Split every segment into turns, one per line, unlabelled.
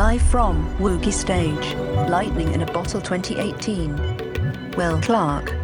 Live from Woogie Stage, Lightning in a Bottle 2018. Will Clark.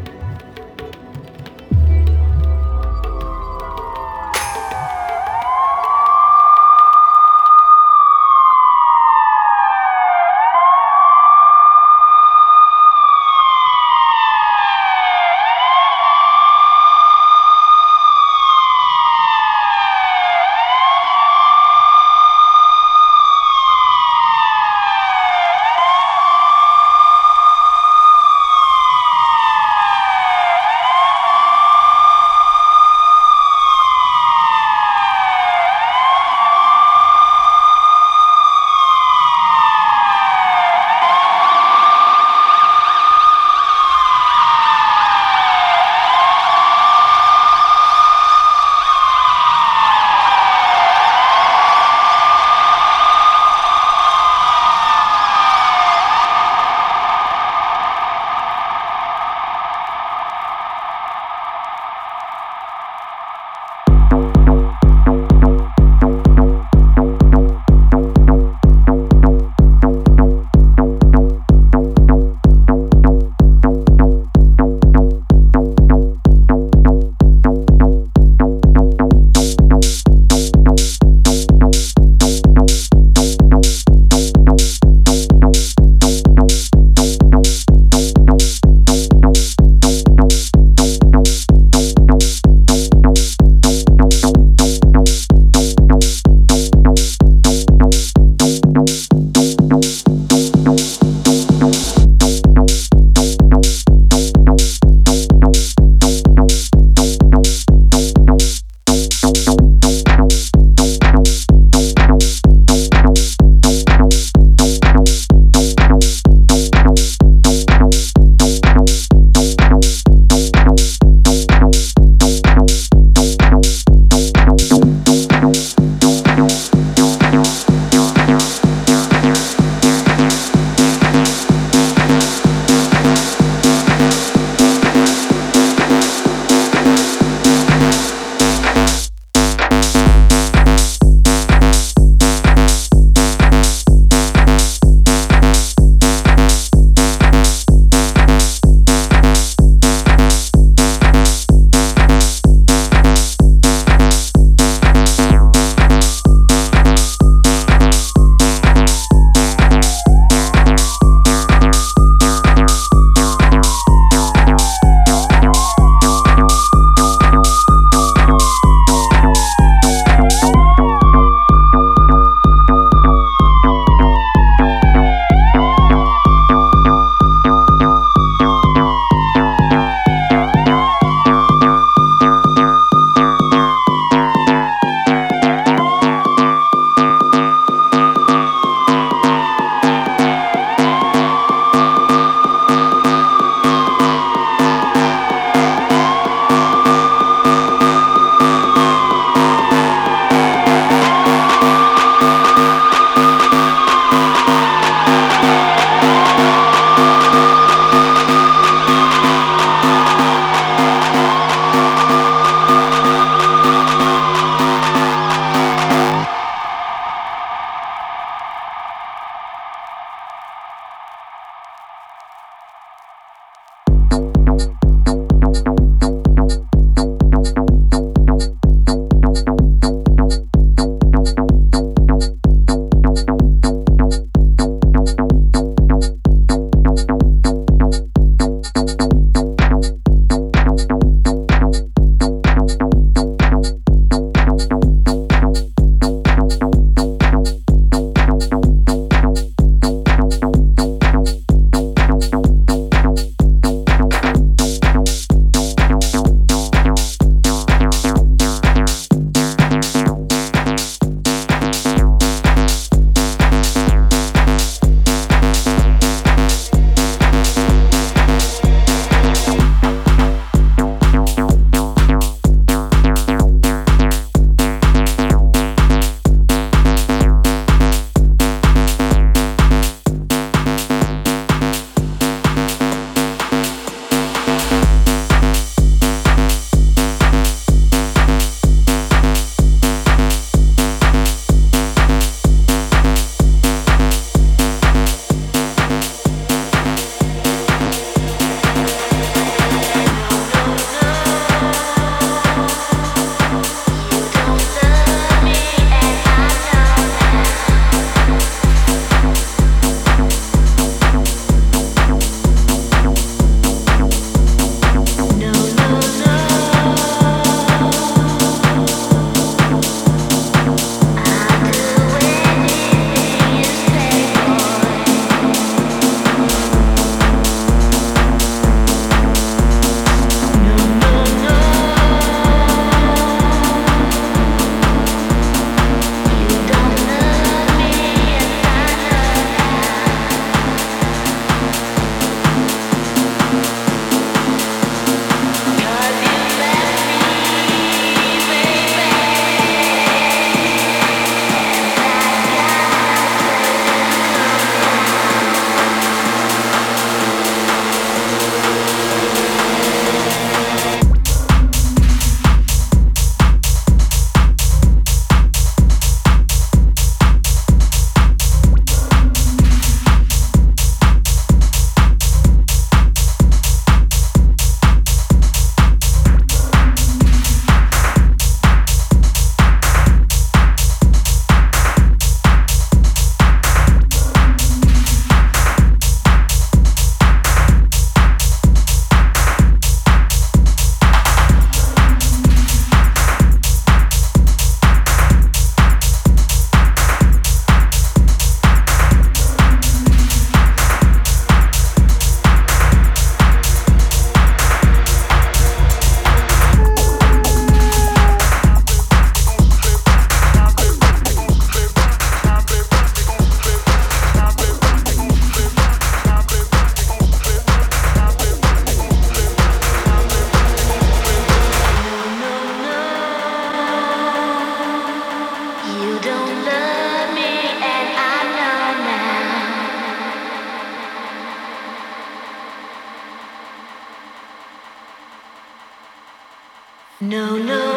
No, no.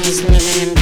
Yalnızlığı
benim